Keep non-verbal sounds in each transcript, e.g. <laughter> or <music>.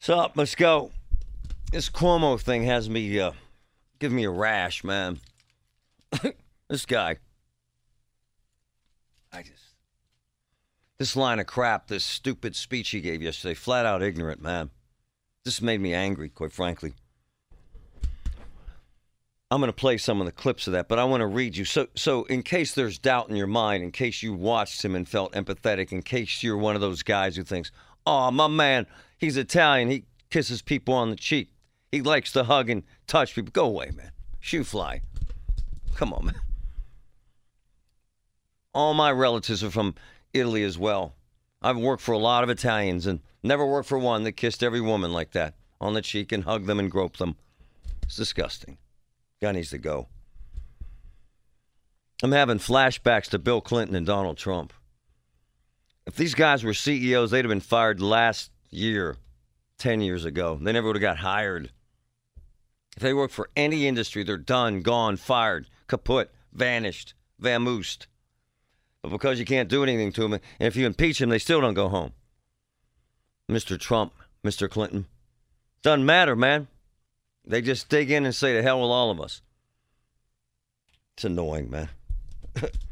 So let's go. This Cuomo thing has me uh, giving me a rash, man. <laughs> this guy. I just this line of crap, this stupid speech he gave yesterday, flat out ignorant, man. This made me angry, quite frankly. I'm going to play some of the clips of that, but I want to read you. So, so in case there's doubt in your mind, in case you watched him and felt empathetic, in case you're one of those guys who thinks, "Oh, my man, he's Italian. He kisses people on the cheek. He likes to hug and touch people." Go away, man. Shoo fly. Come on, <laughs> man. All my relatives are from Italy as well. I've worked for a lot of Italians and never worked for one that kissed every woman like that on the cheek and hugged them and groped them. It's disgusting. Guy needs to go. I'm having flashbacks to Bill Clinton and Donald Trump. If these guys were CEOs, they'd have been fired last year, 10 years ago. They never would have got hired. If they work for any industry, they're done, gone, fired, kaput, vanished, vamoosed. But because you can't do anything to them, and if you impeach them, they still don't go home. Mr. Trump, Mr. Clinton. Doesn't matter, man. They just dig in and say to hell with all of us. It's annoying, man. <laughs>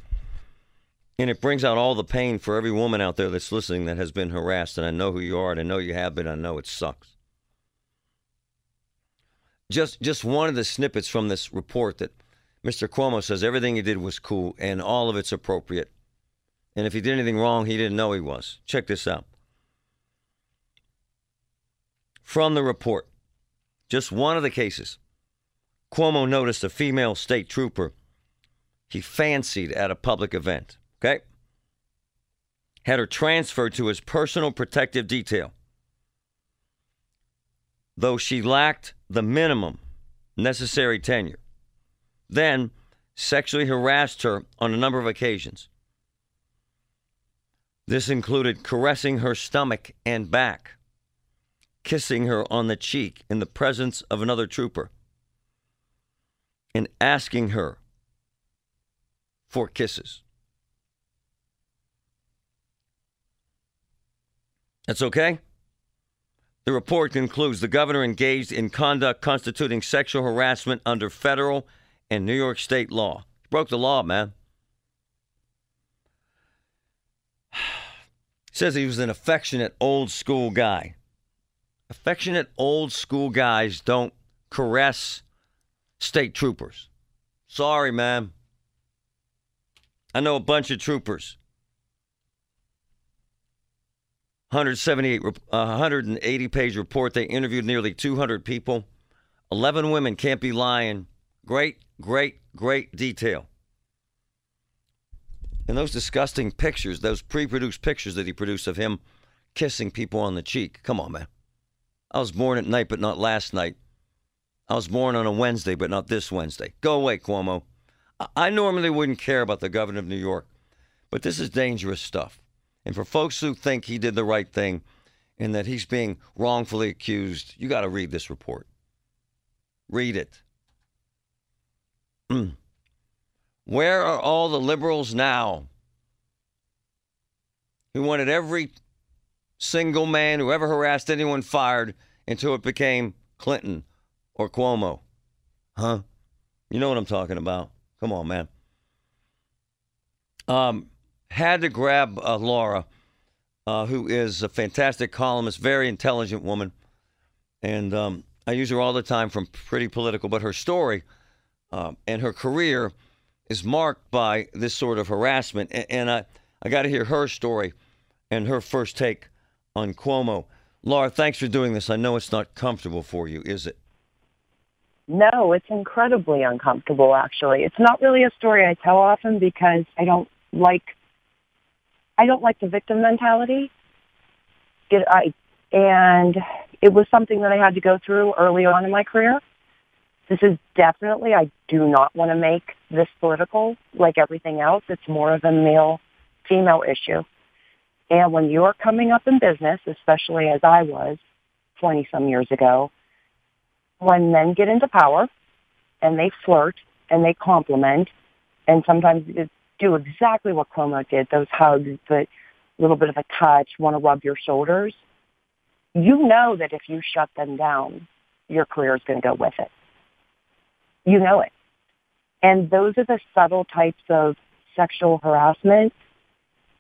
and it brings out all the pain for every woman out there that's listening that has been harassed. And I know who you are, and I know you have been. I know it sucks. Just, just one of the snippets from this report that Mr. Cuomo says everything he did was cool and all of it's appropriate. And if he did anything wrong, he didn't know he was. Check this out. From the report, just one of the cases, Cuomo noticed a female state trooper he fancied at a public event. Okay? Had her transferred to his personal protective detail. Though she lacked the minimum necessary tenure. Then sexually harassed her on a number of occasions. This included caressing her stomach and back, kissing her on the cheek in the presence of another trooper, and asking her for kisses. That's okay? The report concludes the governor engaged in conduct constituting sexual harassment under federal and New York state law. Broke the law, man. <sighs> Says he was an affectionate old school guy. Affectionate old school guys don't caress state troopers. Sorry, man. I know a bunch of troopers. 178, uh, 180 page report. They interviewed nearly 200 people. 11 women can't be lying. Great, great, great detail. And those disgusting pictures, those pre produced pictures that he produced of him kissing people on the cheek. Come on, man. I was born at night, but not last night. I was born on a Wednesday, but not this Wednesday. Go away, Cuomo. I normally wouldn't care about the governor of New York, but this is dangerous stuff. And for folks who think he did the right thing and that he's being wrongfully accused, you got to read this report. Read it. Mm. Where are all the liberals now who wanted every single man who ever harassed anyone fired until it became Clinton or Cuomo? Huh? You know what I'm talking about. Come on, man. Um, had to grab uh, Laura, uh, who is a fantastic columnist, very intelligent woman, and um, I use her all the time from Pretty Political. But her story uh, and her career is marked by this sort of harassment, and, and I I got to hear her story and her first take on Cuomo. Laura, thanks for doing this. I know it's not comfortable for you, is it? No, it's incredibly uncomfortable, actually. It's not really a story I tell often because I don't like I don't like the victim mentality. It, I And it was something that I had to go through early on in my career. This is definitely, I do not want to make this political like everything else. It's more of a male female issue. And when you're coming up in business, especially as I was 20 some years ago, when men get into power and they flirt and they compliment and sometimes do exactly what Cuomo did, those hugs, a little bit of a touch, want to rub your shoulders, you know that if you shut them down, your career is going to go with it. You know it. And those are the subtle types of sexual harassment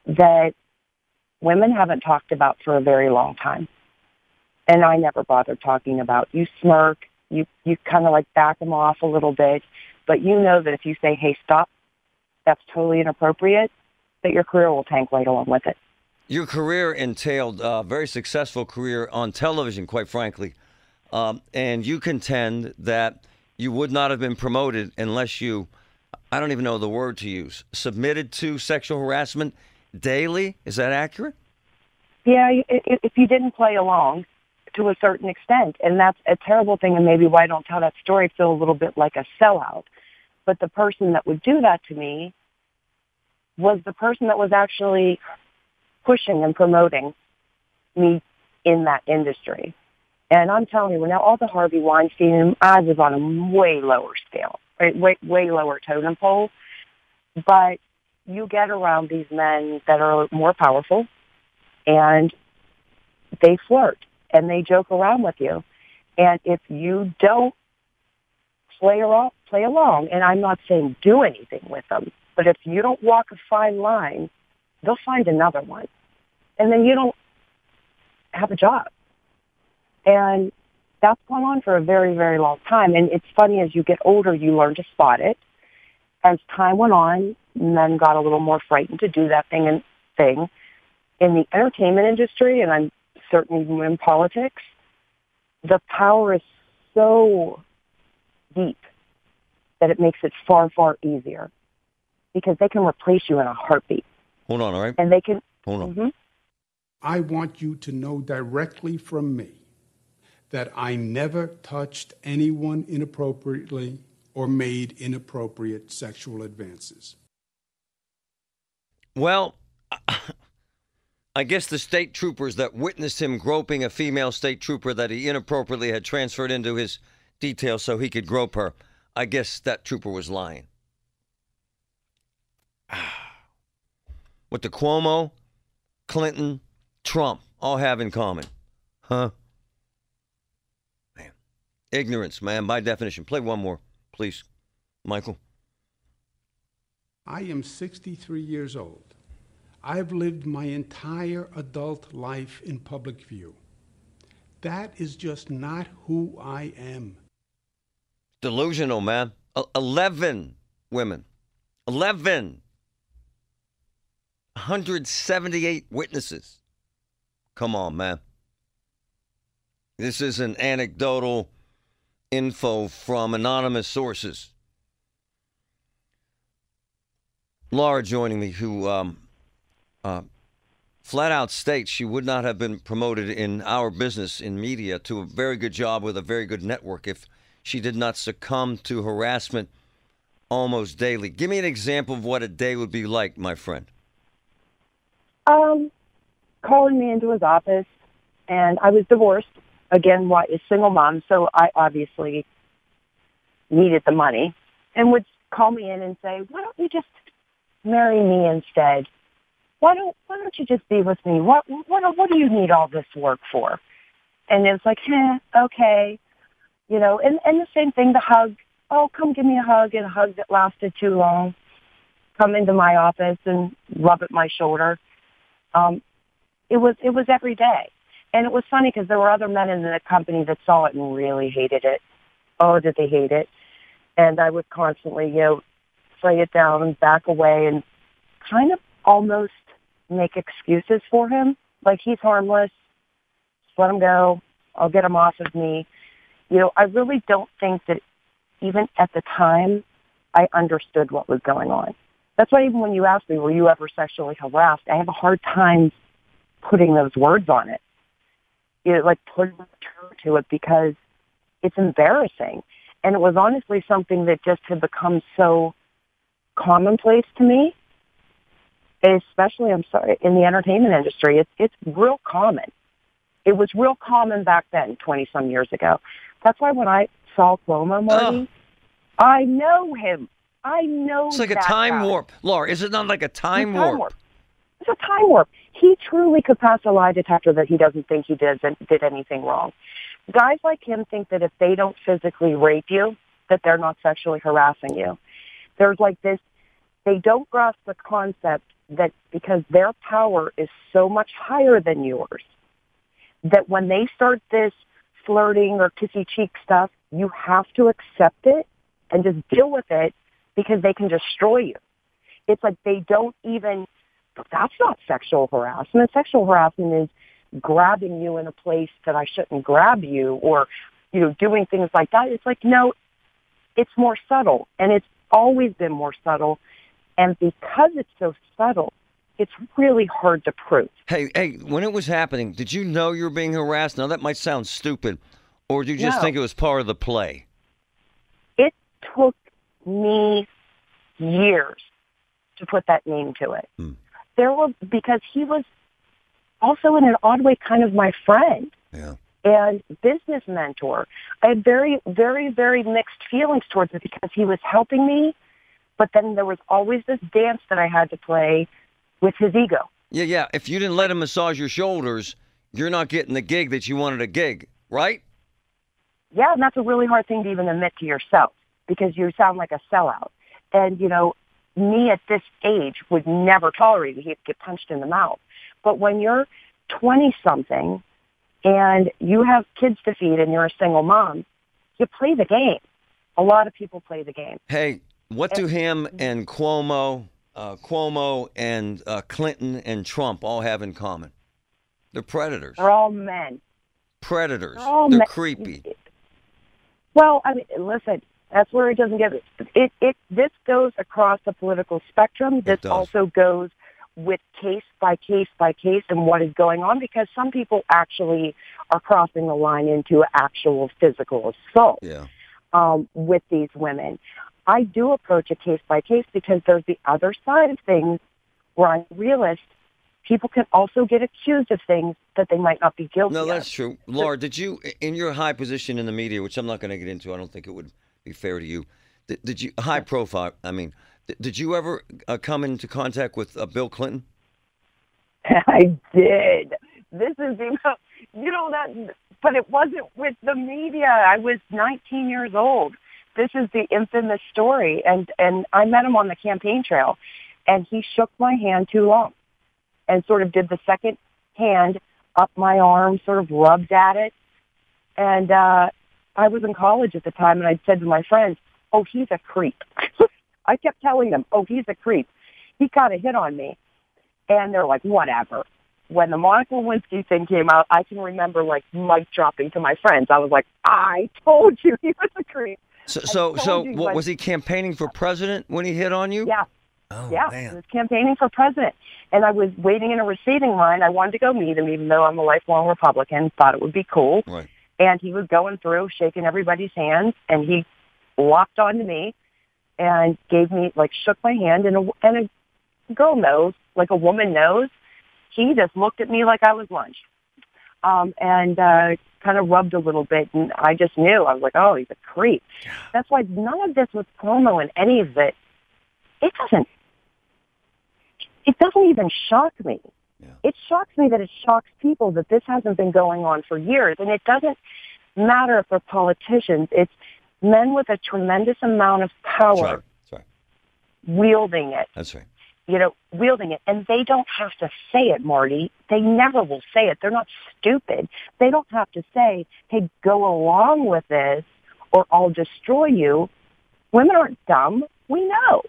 that women haven't talked about for a very long time. And I never bothered talking about. You smirk, you, you kind of like back them off a little bit, but you know that if you say, hey, stop, that's totally inappropriate, that your career will tank right along with it. Your career entailed a very successful career on television, quite frankly. Um, and you contend that you would not have been promoted unless you, I don't even know the word to use, submitted to sexual harassment daily. Is that accurate? Yeah, if you didn't play along to a certain extent. And that's a terrible thing. And maybe why I don't tell that story, I feel a little bit like a sellout. But the person that would do that to me was the person that was actually pushing and promoting me in that industry. And I'm telling you, now all the Harvey Weinstein, I was on a way lower scale, right? way, way lower totem pole. But you get around these men that are more powerful and they flirt and they joke around with you. And if you don't play along, play along, and I'm not saying do anything with them, but if you don't walk a fine line, they'll find another one and then you don't have a job. And that's gone on for a very, very long time. And it's funny, as you get older, you learn to spot it. As time went on, men got a little more frightened to do that thing and thing. In the entertainment industry, and I'm certainly in politics, the power is so deep that it makes it far, far easier because they can replace you in a heartbeat. Hold on, all right? And they can. Hold on. Mm-hmm. I want you to know directly from me that I never touched anyone inappropriately or made inappropriate sexual advances. Well, I guess the state troopers that witnessed him groping a female state trooper that he inappropriately had transferred into his detail so he could grope her, I guess that trooper was lying. <sighs> What the Cuomo, Clinton, Trump all have in common? Huh? Man. Ignorance, man, by definition. Play one more, please, Michael. I am 63 years old. I've lived my entire adult life in public view. That is just not who I am. Delusional, man. 11 women. 11. 178 witnesses. Come on, man. This is an anecdotal info from anonymous sources. Laura joining me, who um, uh, flat out states she would not have been promoted in our business in media to a very good job with a very good network if she did not succumb to harassment almost daily. Give me an example of what a day would be like, my friend. Um, calling me into his office, and I was divorced again, what is single mom, so I obviously needed the money, and would call me in and say, "Why don't you just marry me instead? Why don't Why don't you just be with me? What What What do you need all this work for?" And it's like, "Eh, okay," you know, and and the same thing, the hug. Oh, come give me a hug, and a hug that lasted too long. Come into my office and rub at my shoulder. Um, it was it was every day, and it was funny because there were other men in the company that saw it and really hated it. Oh, did they hate it? And I would constantly, you know, play it down and back away and kind of almost make excuses for him, like he's harmless. Just let him go. I'll get him off of me. You know, I really don't think that even at the time I understood what was going on. That's why even when you ask me, were you ever sexually harassed, I have a hard time putting those words on it you know, like put a term to it because it's embarrassing. And it was honestly something that just had become so commonplace to me. Especially, I'm sorry, in the entertainment industry, it's it's real common. It was real common back then, twenty some years ago. That's why when I saw Cuomo, Marty, I know him. I know. It's like a time guy. warp. Laura, is it not like a time, It's a warp? It's a time warp. He truly could pass a lie detector that he doesn't think he did did anything wrong. Guys like him think that if they don't physically rape you, that they're not sexually harassing you. There's like this. They don't grasp the concept that because their power is so much higher than yours, that when they start this flirting or kissy cheek stuff, you have to accept it and just deal with it because they can destroy you. It's like they don't even, that's not sexual harassment. Sexual harassment is grabbing you in a place that I shouldn't grab you or, you know, doing things like that. It's like, no, it's more subtle and it's always been more subtle. And because it's so subtle, it's really hard to prove. Hey, hey, when it was happening, did you know you were being harassed? Now that might sound stupid, or did you just No. think it was part of the play? It took me years to put that name to it. Hmm. There were because he was also in an odd way kind of my friend Yeah. and business mentor. I had very, very, very mixed feelings towards it because he was helping me, but then there was always this dance that I had to play with his ego. Yeah, yeah. If you didn't let him massage your shoulders, you're not getting the gig that you wanted a gig, right? Yeah, and that's a really hard thing to even admit to yourself because you sound like a sellout. And, you know, me at this age would never tolerate it. He'd get punched in the mouth. But when you're 20 something and you have kids to feed and you're a single mom, you play the game. A lot of people play the game. Hey, what do him and Cuomo, uh, Cuomo and uh, Clinton and Trump all have in common? They're predators. They're all men. Predators. They're all They're men. creepy. Well, I mean, listen, that's where it doesn't get it. It this goes across the political spectrum. This does. also goes with case by case by case and what is going on because some people actually are crossing the line into actual physical assault Yeah. um, with these women. I do approach it case by case because there's the other side of things where I'm realist. People can also get accused of things that they might not be guilty No, of. that's true. Laura, did you, in your high position in the media, which I'm not going to get into, I don't think it would be fair to you. Did, did you high profile? I mean, did, did you ever uh, come into contact with uh, Bill Clinton? <laughs> I did. This is, you know, you know that, but it wasn't with the media. I was 19 years old. This is the infamous story, and and I met him on the campaign trail, and he shook my hand too long, and sort of did the second hand up my arm, sort of rubbed at it, and uh, I was in college at the time, and I said to my friends, "Oh, he's a creep." <laughs> I kept telling them, "Oh, he's a creep." He got a hit on me, and they're like, whatever. When the Monica Lewinsky thing came out, I can remember like mic dropping to my friends. I was like, I told you he was a creep. So, so, so what was he campaigning for president when he hit on you? Yeah, Oh, yeah. I man. was campaigning for president. And I was waiting in a receiving line. I wanted to go meet him, even though I'm a lifelong Republican, thought it would be cool. Right. And he was going through, shaking everybody's hands, and he locked onto me and gave me, like, shook my hand, and a, and a girl knows, like a woman knows. He just looked at me like I was lunch. Um, and uh, kind of rubbed a little bit, and I just knew. I was like, oh, he's a creep. That's why none of this was Cuomo and any of it, it doesn't, it doesn't even shock me. Yeah. It shocks me that it shocks people that this hasn't been going on for years. And it doesn't matter if they're politicians. It's men with a tremendous amount of That's power right. That's right. wielding it That's right. You know, wielding it. And they don't have to say it, Marty. They never will say it. They're not stupid. They don't have to say, hey, go along with this or I'll destroy you. Women aren't dumb. We know.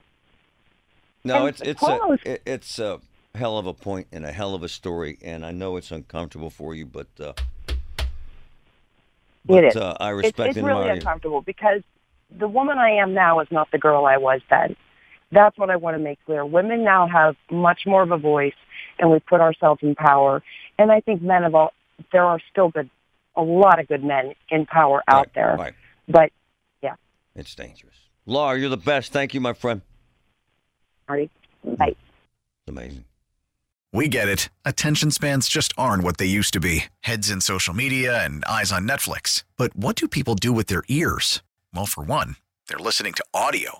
No, And it's it's a it, it's a hell of a point and a hell of a story, and I know it's uncomfortable for you, but uh, but is. Uh, I It's, respect it's and really uncomfortable because the woman I am now is not the girl I was then. That's what I want to make clear. Women now have much more of a voice and we put ourselves in power. And I think men of all, there are still good, a lot of good men in power out Right, there. Right. But yeah. It's dangerous. Laura, you're the best. Thank you, my friend. Marty, bye. It's amazing. We get it. Attention spans just aren't what they used to be heads in social media and eyes on Netflix. But what do people do with their ears? Well, for one, they're listening to audio.